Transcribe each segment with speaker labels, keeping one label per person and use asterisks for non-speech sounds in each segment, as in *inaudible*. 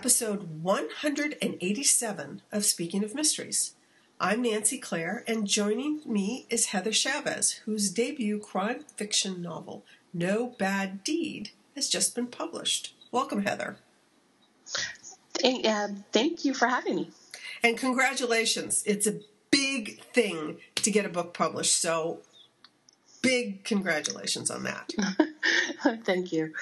Speaker 1: episode 187 of Speaking of Mysteries. I'm Nancy Clare, and joining me is Heather Chavez, whose debut crime fiction novel, No Bad Deed, has just been published. Welcome, Heather.
Speaker 2: Thank, uh, thank you for having me.
Speaker 1: And congratulations. It's a big thing to get a book published, so big congratulations on that. *laughs*
Speaker 2: thank you.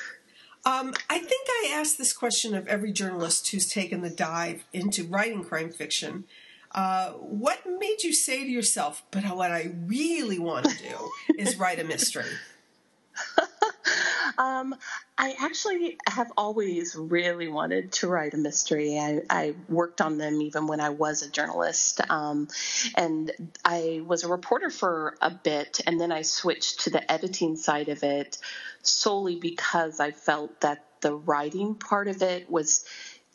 Speaker 1: Um, I think I asked this question of every journalist who's taken the dive into writing crime fiction. Uh, what made you say to yourself, but what I really want to do is write a mystery?
Speaker 2: Um, I actually have always really wanted to write a mystery. I, I worked on them even when I was a journalist. Um, and I was a reporter for a bit, and then I switched to the editing side of it solely because I felt that the writing part of it was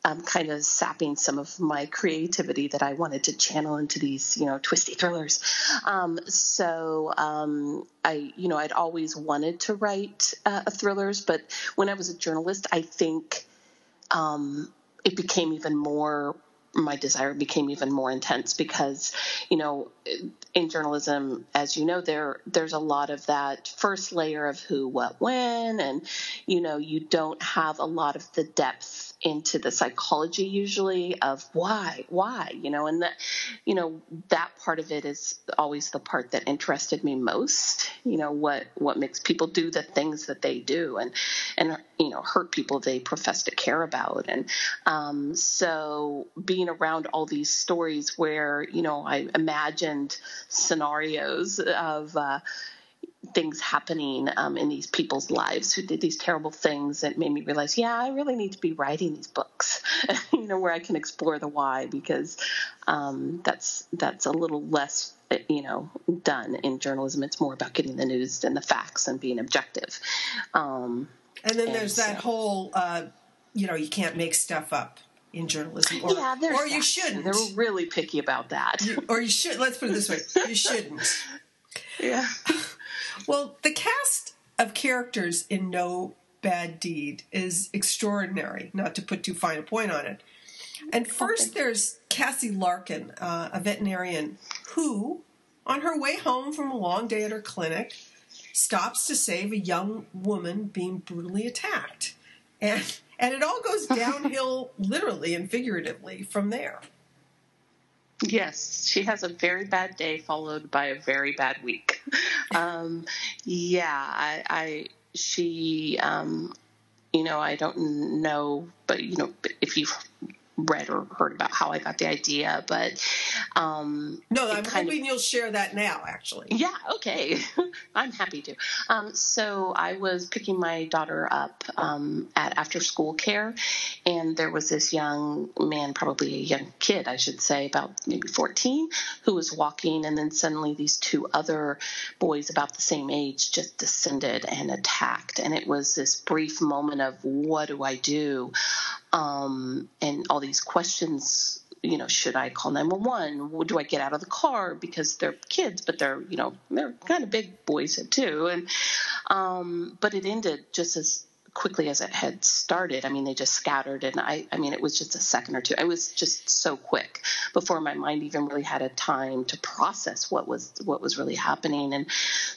Speaker 2: um, kind of sapping some of my creativity that I wanted to channel into these, you know, twisty thrillers. Um, so um, I, you know, I'd always wanted to write uh, thrillers, but when I was a journalist, I think um, it became even more my desire became even more intense because you know in journalism as you know there there's a lot of that first layer of who what when and you know you don't have a lot of the depth into the psychology usually of why why you know and that you know that part of it is always the part that interested me most you know what what makes people do the things that they do and and you know hurt people they profess to care about. And um, so being around all these stories where you know I imagined scenarios of uh, things happening um, in these people's lives who did these terrible things that made me realize, yeah, I really need to be writing these books, *laughs* you know, where I can explore the why because um, that's that's a little less, you know, done in journalism. It's more about getting the news and the facts and being objective. Um,
Speaker 1: and then and there's that whole, uh, you know, you can't make stuff up in journalism, or,
Speaker 2: yeah,
Speaker 1: or you shouldn't.
Speaker 2: They're really picky about that.
Speaker 1: You, or you should. Let's put it this way: you shouldn't. *laughs*
Speaker 2: Yeah. *laughs*
Speaker 1: Well, the cast of characters in No Bad Deed is extraordinary, not to put too fine a point on it. And first, there's Cassie Larkin, uh, a veterinarian who, on her way home from a long day at her clinic, stops to save a young woman being brutally attacked. And, and it all goes *laughs* downhill, literally and figuratively, from there.
Speaker 2: Yes, she has a very bad day followed by a very bad week. *laughs* um, yeah, I, I she, um, you know, I don't know, but you know, if you've read or heard about how I got the idea, but um,
Speaker 1: no, I'm hoping of, you'll share that now. Actually,
Speaker 2: yeah, okay, *laughs* I'm happy to. Um, so I was picking my daughter up um, at after school care, and there was this young man, probably a young kid, I should say, about maybe 14, who was walking, and then suddenly these two other boys about the same age just descended and attacked, and it was this brief moment of what do I do? Um, and all these questions you know, should I call 911? Do I get out of the car because they're kids, but they're, you know, they're kind of big boys too. And, um, but it ended just as quickly as it had started. I mean, they just scattered and I, I mean, it was just a second or two. It was just so quick before my mind even really had a time to process what was, what was really happening. And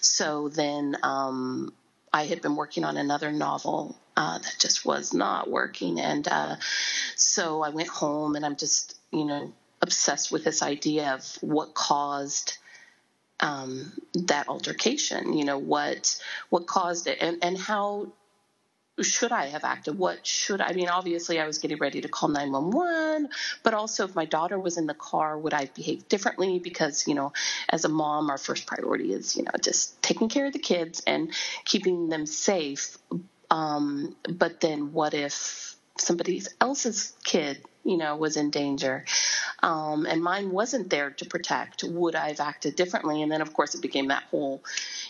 Speaker 2: so then, um, I had been working on another novel uh, that just was not working. And uh, so I went home and I'm just, you know, obsessed with this idea of what caused um, that altercation. You know, what what caused it, and and how should I have acted? What should I mean? Obviously, I was getting ready to call 911, but also if my daughter was in the car, would I behave differently? Because, you know, as a mom, our first priority is, you know, just taking care of the kids and keeping them safe. Um, but then what if somebody else's kid, you know, was in danger? Um, and mine wasn't there to protect. Would I have acted differently? And then, of course, it became that whole,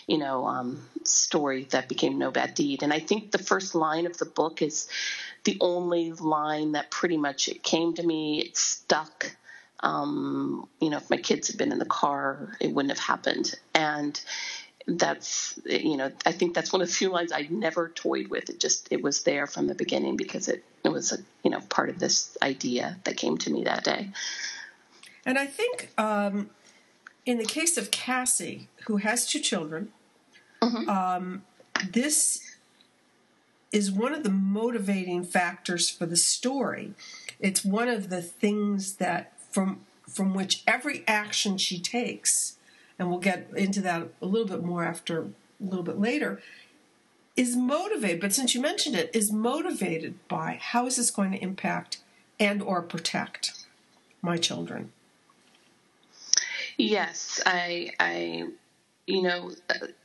Speaker 2: you know, um, story that became No Bad Deed. And I think the first line of the book is the only line that pretty much it came to me. It stuck. Um, you know, if my kids had been in the car, it wouldn't have happened. And that's you know I think that's one of the few lines I never toyed with. It just it was there from the beginning because it it was a you know part of this idea that came to me that day.
Speaker 1: And I think um, in the case of Cassie, who has two children, mm-hmm. um, this is one of the motivating factors for the story. It's one of the things that from from which every action she takes, and we'll get into that a little bit more after a little bit later, is motivated. But since you mentioned it, is motivated by how is this going to impact and or protect my children?
Speaker 2: Yes, I, I, you know,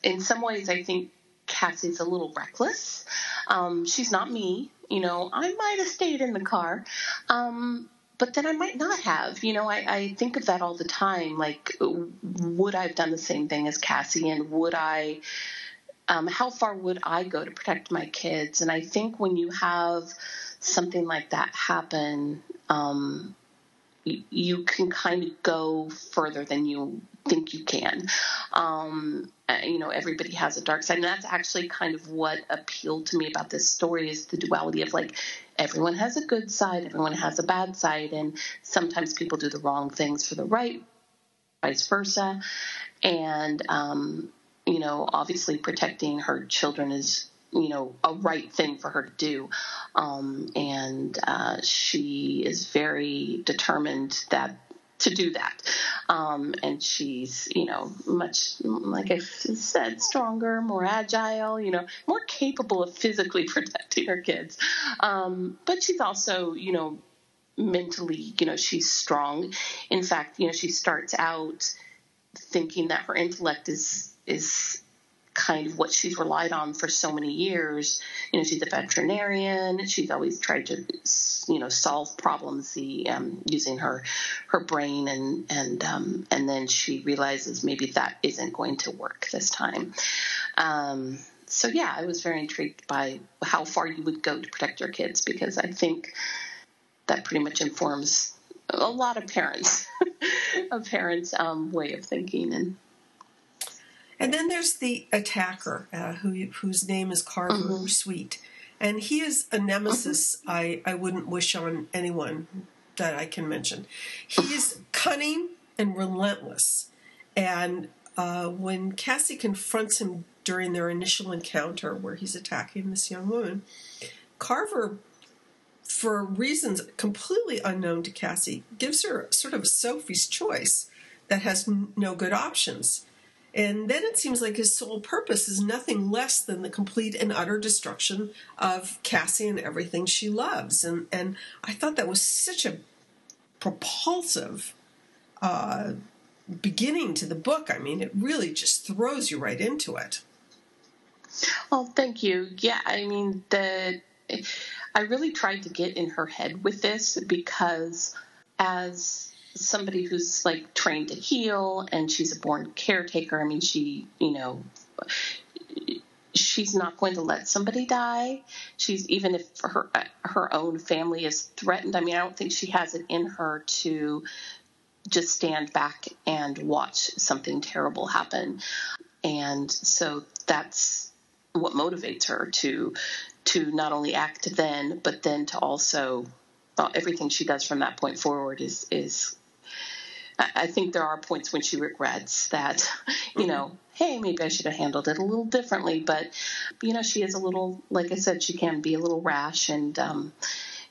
Speaker 2: in some ways, I think Cassie's a little reckless. Um, she's not me. You know, I might have stayed in the car. Um, but then I might not have. You know, I, I think of that all the time. Like, would I have done the same thing as Cassie? And would I, um, how far would I go to protect my kids? And I think when you have something like that happen, um, you, you can kind of go further than you think you can. Um, you know, everybody has a dark side, and that's actually kind of what appealed to me about this story is the duality of like everyone has a good side, everyone has a bad side, and sometimes people do the wrong things for the right, vice versa, and um, you know, obviously protecting her children is you know a right thing for her to do. Um, and uh, she is very determined that to do that. Um, and she's you know much like i said stronger more agile you know more capable of physically *laughs* protecting her kids. Um, but she's also you know mentally you know she's strong. In fact you know she starts out thinking that her intellect is is kind of what she's relied on for so many years. You know, she's a veterinarian. She's always tried to, you know, solve problems the, um, using her her brain, and and um, and then she realizes maybe that isn't going to work this time. Um, so yeah, I was very intrigued by how far you would go to protect your kids because I think that pretty much informs a lot of parents, *laughs* a parents' um, way of thinking and
Speaker 1: and then there's the attacker, uh, who whose name is Carver mm-hmm. Sweet, and he is a nemesis. Mm-hmm. I I wouldn't wish on anyone that I can mention. He is cunning and relentless, and uh, when Cassie confronts him during their initial encounter, where he's attacking this young woman, Carver for reasons completely unknown to Cassie, gives her sort of a Sophie's choice that has no good options. And then it seems like his sole purpose is nothing less than the complete and utter destruction of Cassie and everything she loves. And and I thought that was such a propulsive uh, beginning to the book. I mean, it really just throws you right into it.
Speaker 2: Well, thank you. Yeah, I mean the I really tried to get in her head with this because as somebody who's like trained to heal and she's a born caretaker. I mean, she, you know, she's not going to let somebody die. She's even if her her own family is threatened. I mean, I don't think she has it in her to just stand back and watch something terrible happen. And so that's what motivates her to to not only act then, but then to also well, everything she does from that point forward is is I think there are points when she regrets that, *laughs* you know, mm-hmm. hey, maybe I should have handled it a little differently. But, you know, she is a little, like I said, she can be a little rash and, um,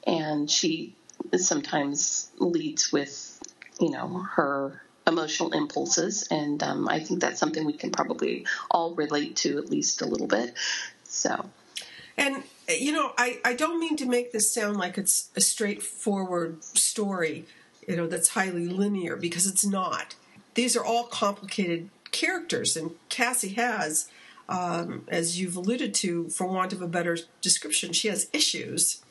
Speaker 2: and she sometimes leads with, you know, her emotional impulses. And um, I think that's something we can probably all relate to at least a little bit. So.
Speaker 1: And, you know, I, I don't mean to make this sound like it's a straightforward story you know, that's highly linear because it's not. These are all complicated characters, and Cassie has, um, as you've alluded to, for want of a better description, she has issues.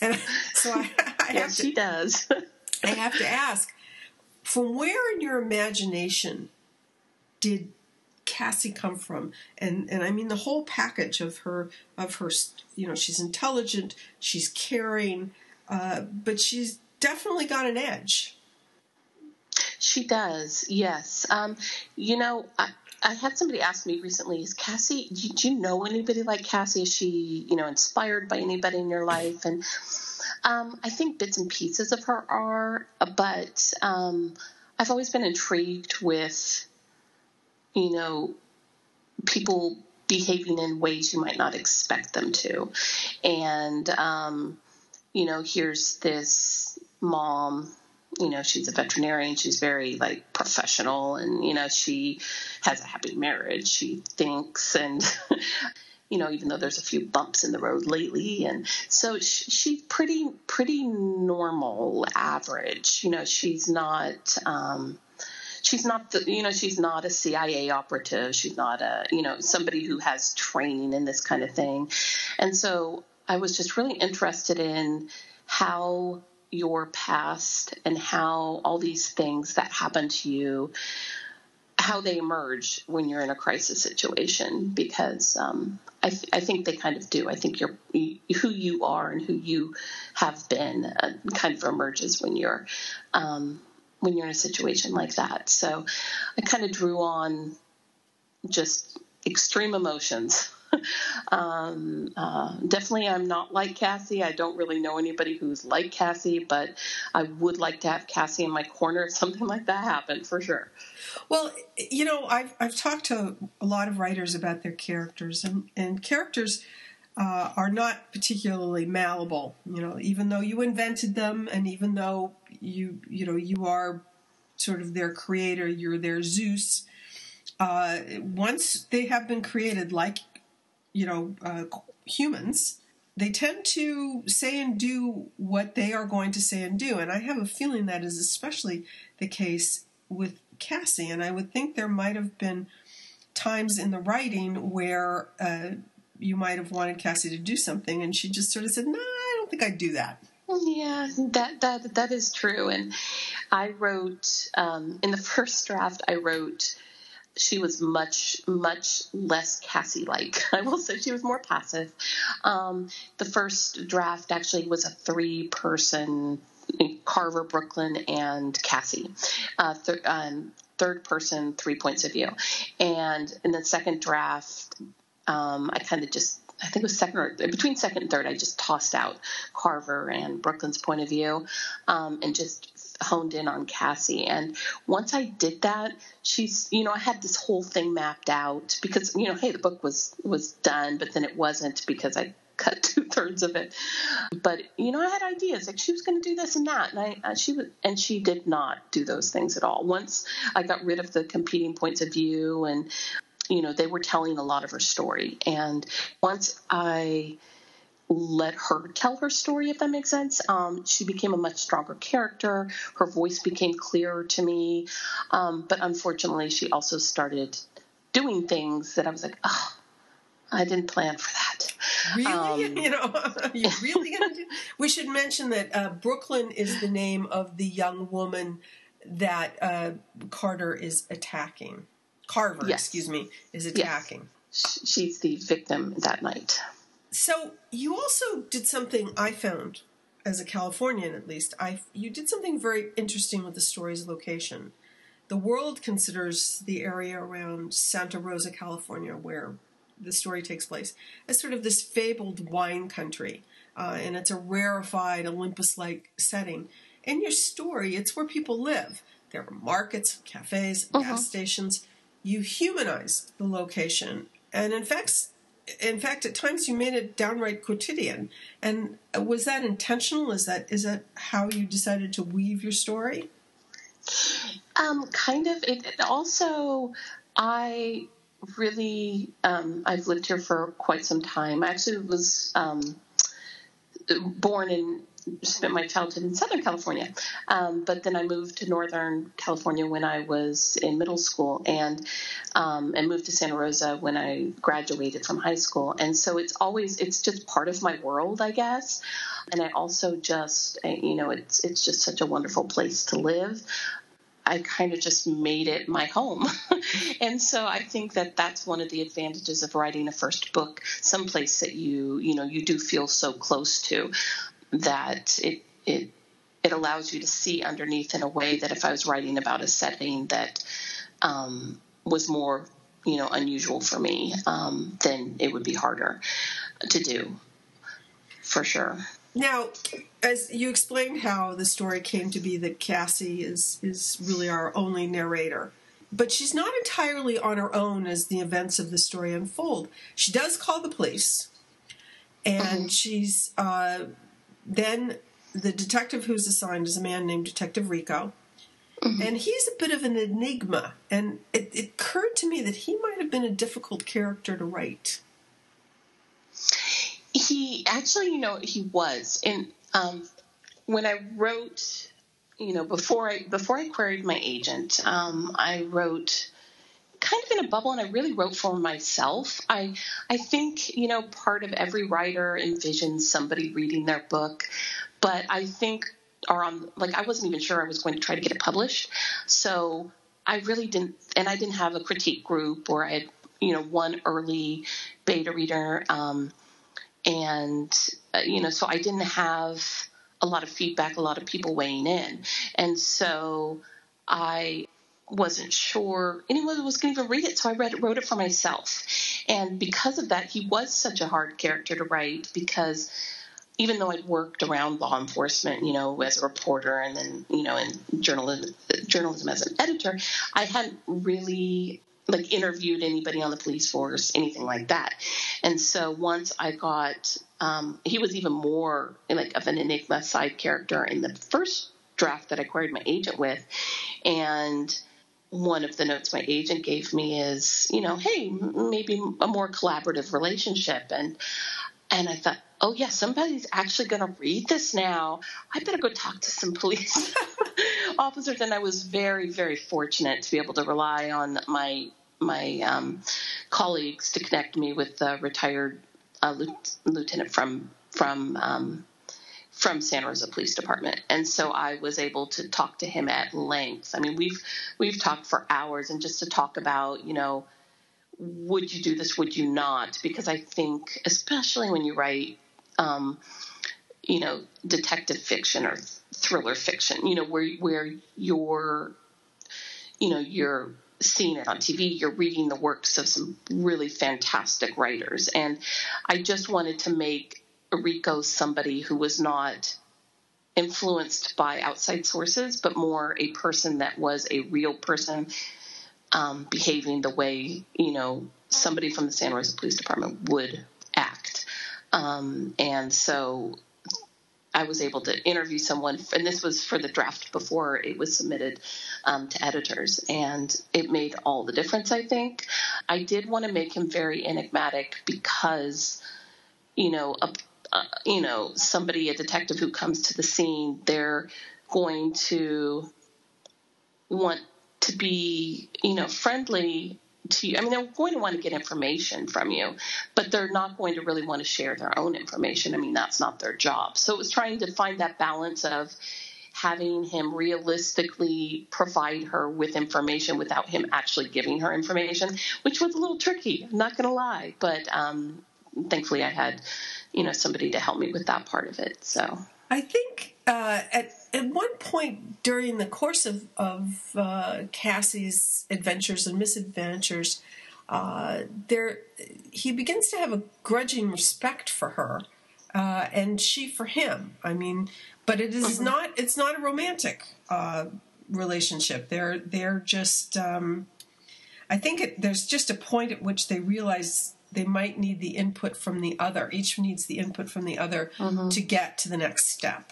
Speaker 1: and *laughs* *laughs* so I, I
Speaker 2: yes, to, she does. *laughs*
Speaker 1: I have to ask, from where in your imagination did Cassie come from? And and I mean the whole package of her of her. You know, she's intelligent, she's caring, uh, but she's definitely got an edge.
Speaker 2: She does, yes. Um, you know, I, I had somebody ask me recently, is Cassie, do you, know anybody like Cassie? Is she, you know, inspired by anybody in your life? And um, I think bits and pieces of her are, but um, I've always been intrigued with, you know, people behaving in ways you might not expect them to. And, um, you know, here's this mom you know she's a veterinarian she's very like professional and you know she has a happy marriage she thinks and *laughs* you know even though there's a few bumps in the road lately and so she, she's pretty pretty normal average you know she's not um she's not the you know she's not a CIA operative she's not a you know somebody who has training in this kind of thing and so I was just really interested in how your past and how all these things that happen to you how they emerge when you're in a crisis situation because um, I, th- I, think they kind of do. I think you're who you are and who you have been uh, kind of emerges when you're um, when you're in a situation like that. So I kind of drew on just extreme emotions *laughs* *laughs* um, uh, definitely, I'm not like Cassie. I don't really know anybody who's like Cassie, but I would like to have Cassie in my corner if something like that happened for sure.
Speaker 1: Well, you know, I've I've talked to a lot of writers about their characters, and and characters. Uh, are not particularly malleable, you know. Even though you invented them, and even though you, you know, you are sort of their creator, you're their Zeus. Uh, once they have been created, like you know, uh, humans, they tend to say and do what they are going to say and do. And I have a feeling that is especially the case with Cassie. And I would think there might have been times in the writing where uh, you might have wanted Cassie to do something, and she just sort of said, "No, I don't think I'd do that."
Speaker 2: Yeah, that that that is true. And I wrote um, in the first draft. I wrote she was much much less Cassie like. *laughs* I will say she was more passive. Um, the first draft actually was a three person Carver, Brooklyn, and Cassie. Uh, th- um, third person, three points of view. And in the second draft, um, I kind of just I think it was second or between second and third, I just tossed out Carver and Brooklyn's point of view um, and just honed in on Cassie. And once I did that, she's, you know, I had this whole thing mapped out because, you know, hey, the book was was done, but then it wasn't because I cut *laughs* two thirds of it. But you know, I had ideas like she was going to do this and that, and I uh, she was, and she did not do those things at all. Once I got rid of the competing points of view, and you know, they were telling a lot of her story, and once I let her tell her story, if that makes sense. Um, she became a much stronger character. Her voice became clearer to me. Um, but unfortunately, she also started doing things that I was like, oh, I didn't plan for that.
Speaker 1: Really? Um, *laughs* you know, *laughs* you really gonna do? *laughs* We should mention that uh, Brooklyn is the name of the young woman that uh, Carter is attacking. Carver, yes. excuse me, is attacking.
Speaker 2: Yes. She's the victim that night.
Speaker 1: So you also did something I found as a Californian, at least. I you did something very interesting with the story's location. The world considers the area around Santa Rosa, California, where the story takes place, as sort of this fabled wine country, uh, and it's a rarefied Olympus-like setting. In your story, it's where people live. There are markets, cafes, uh-huh. gas stations. You humanize the location, and in fact, in fact, at times you made it downright quotidian. And was that intentional? Is that is that how you decided to weave your story?
Speaker 2: Um, kind of. It, it also, I really, um, I've lived here for quite some time. I actually was um, born and spent my childhood in Southern California, um, but then I moved to Northern California when I was in middle school, and um, and moved to Santa Rosa when I graduated from high school. And so it's always it's just part of my world, I guess. And I also just you know it's it's just such a wonderful place to live. I kind of just made it my home. *laughs* and so I think that that's one of the advantages of writing a first book, someplace that you, you know, you do feel so close to that it it it allows you to see underneath in a way that if I was writing about a setting that um, was more you know, unusual for me, um, then it would be harder to do for sure.
Speaker 1: Now, as you explained how the story came to be that Cassie is is really our only narrator, but she's not entirely on her own as the events of the story unfold. She does call the police, and mm-hmm. she's uh, then the detective who's assigned is a man named Detective Rico. Mm-hmm. And he's a bit of an enigma. And it, it occurred to me that he might have been a difficult character to write.
Speaker 2: He actually, you know, he was. And um, when I wrote, you know, before I before I queried my agent, um, I wrote kind of in a bubble and I really wrote for myself. I I think, you know, part of every writer envisions somebody reading their book, but I think are on like I wasn't even sure I was going to try to get it published. So I really didn't and I didn't have a critique group or I had, you know, one early beta reader um, and uh, you know, so I didn't have a lot of feedback, a lot of people weighing in. And so I wasn't sure anyone was going to even read it, so I read wrote it for myself. And because of that, he was such a hard character to write because even though I'd worked around law enforcement, you know, as a reporter and then, you know, in journalism, journalism as an editor, I hadn't really like interviewed anybody on the police force, anything like that. And so once I got, um, he was even more like of an enigma side character in the first draft that I queried my agent with, and one of the notes my agent gave me is, you know, hey, maybe a more collaborative relationship. And and I thought, oh yeah, somebody's actually going to read this now. I better go talk to some police *laughs* officers. And I was very, very fortunate to be able to rely on my my um, colleagues to connect me with a retired uh, lieutenant from from um, from Santa Rosa Police Department, and so I was able to talk to him at length. I mean, we've we've talked for hours, and just to talk about, you know, would you do this? Would you not? Because I think, especially when you write, um, you know, detective fiction or thriller fiction, you know, where where you're, you know, you're seeing it on TV, you're reading the works of some really fantastic writers, and I just wanted to make Rico somebody who was not influenced by outside sources, but more a person that was a real person um, behaving the way you know somebody from the Santa Rosa Police Department would. Um, and so I was able to interview someone, and this was for the draft before it was submitted um, to editors, and it made all the difference. I think I did want to make him very enigmatic because, you know, a uh, you know, somebody, a detective who comes to the scene, they're going to want to be, you know, friendly to you. I mean, they're going to want to get information from you, but they're not going to really want to share their own information. I mean, that's not their job. So it was trying to find that balance of having him realistically provide her with information without him actually giving her information, which was a little tricky. I'm not going to lie, but um, thankfully I had you know somebody to help me with that part of it. So
Speaker 1: I think uh, at at one point during the course of of uh, Cassie's adventures and misadventures, uh, there he begins to have a grudging respect for her, uh, and she for him. I mean, but it is mm-hmm. not it's not a romantic uh, relationship. They're they're just. Um, I think it, there's just a point at which they realize they might need the input from the other. Each needs the input from the other mm-hmm. to get to the next step.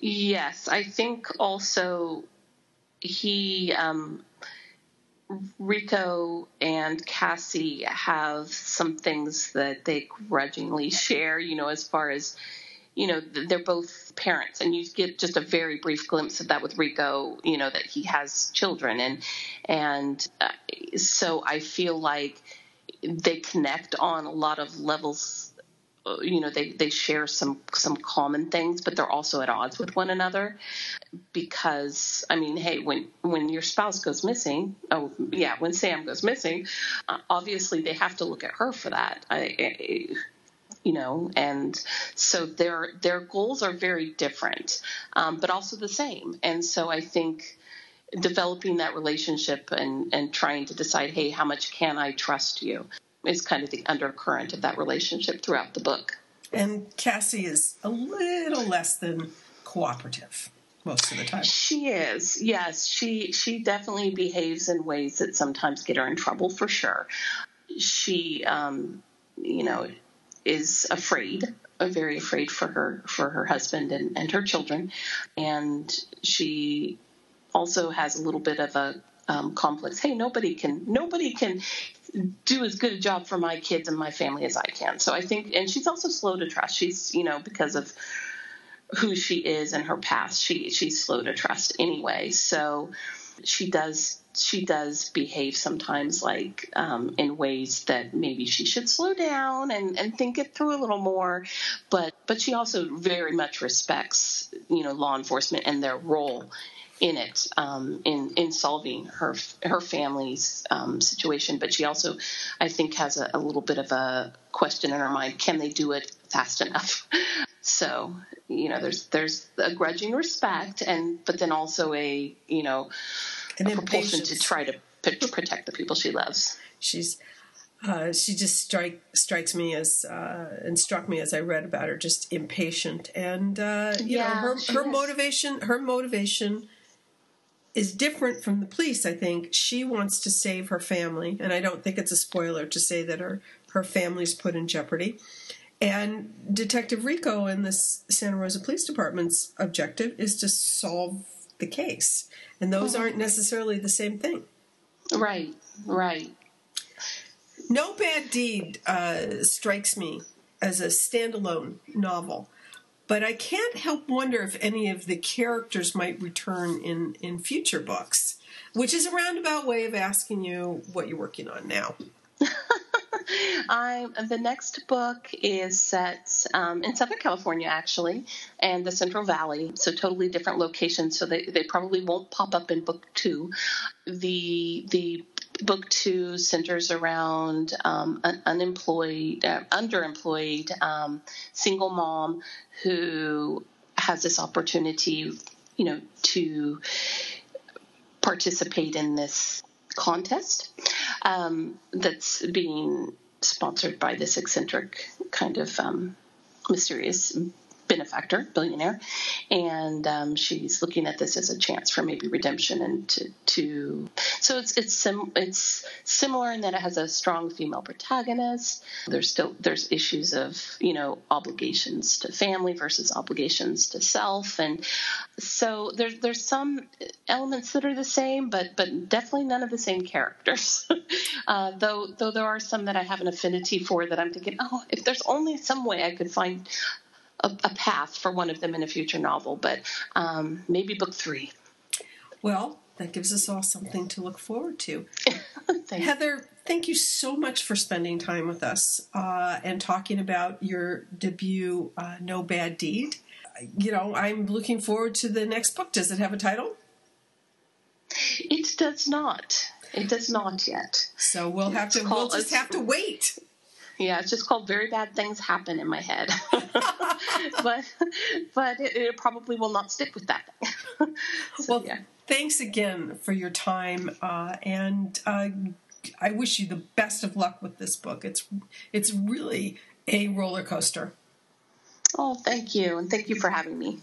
Speaker 2: Yes, I think also he, um, Rico and Cassie have some things that they grudgingly share, you know, as far as, you know, they're both parents, and you get just a very brief glimpse of that with Rico, you know, that he has children, and and uh, so I feel like they connect on a lot of levels you know they, they share some some common things but they're also at odds with one another because i mean hey when when your spouse goes missing oh yeah when sam goes missing uh, obviously they have to look at her for that. I, I, you know and so their their goals are very different um, but also the same. And so i think developing that relationship and, and trying to decide, hey, how much can I trust you is kind of the undercurrent of that relationship throughout the book.
Speaker 1: And Cassie is a little less than cooperative most of the time.
Speaker 2: She is, yes. She she definitely behaves in ways that sometimes get her in trouble for sure. She, um, you know, is afraid, very afraid for her for her husband and, and her children, and she also has a little bit of a um, complex. Hey, nobody can nobody can do as good a job for my kids and my family as I can. So I think, and she's also slow to trust. She's you know because of who she is and her past, she she's slow to trust anyway. So she does she does behave sometimes like um, in ways that maybe she should slow down and, and think it through a little more but but she also very much respects you know law enforcement and their role in it um, in in solving her her family's um, situation. But she also, I think, has a, a, little bit of a question in her mind: Can they do it fast enough? *laughs* so you know, there's there's a grudging respect, and but then also a you know An a propulsion to try to protect the people she loves.
Speaker 1: She's. Uh, she just strike strikes me as uh, and struck me as I read about her just impatient and uh, you yeah, know her her motivation her motivation is different from the police, I think. She wants to save her family, and I don't think it's a spoiler to say that her, her family's put in jeopardy. And Detective Rico and the Santa Rosa Police Department's objective is to solve the case. And those oh. aren't necessarily the same thing.
Speaker 2: Right, right.
Speaker 1: No Bad Deed uh, strikes me as a standalone novel. But I can't help wonder if any of the characters might return in, in future books, which is a roundabout way of asking you what you're working on now. *laughs*
Speaker 2: I'm, the next book is set um, in Southern California, actually, and the Central Valley, so totally different locations. So they, they probably won't pop up in book two. The the book two centers around um, an unemployed, uh, underemployed um, single mom who has this opportunity, you know, to participate in this contest um, that's being sponsored by this eccentric kind of um, mysterious benefactor, billionaire, and um, she's looking at this as a chance for maybe redemption and to, to so it's it's sim, it's similar in that it has a strong female protagonist. There's still there's issues of you know obligations to family versus obligations to self, and so there's there's some elements that are the same, but but definitely none of the same characters. *laughs* uh, though though there are some that I have an affinity for that I'm thinking, oh, if there's only some way I could find a, a path for one of them in a future novel, but um, maybe book three.
Speaker 1: Well, that gives us all something to look forward to. *laughs* Heather, thank you so much for spending time with us uh, and talking about your debut, uh, No Bad Deed. You know, I'm looking forward to the next book. Does it have a title?
Speaker 2: It does not. It does not yet.
Speaker 1: So we'll have to. Called, we'll just have to wait.
Speaker 2: Yeah, it's just called "Very Bad Things Happen" in my head. *laughs* but but it, it, probably will not stick with that. *laughs*
Speaker 1: so, well, yeah. thanks again for your time, uh, and uh, I wish you the best of luck with this book. It's it's really a roller coaster.
Speaker 2: Oh, thank you, and thank you for having me.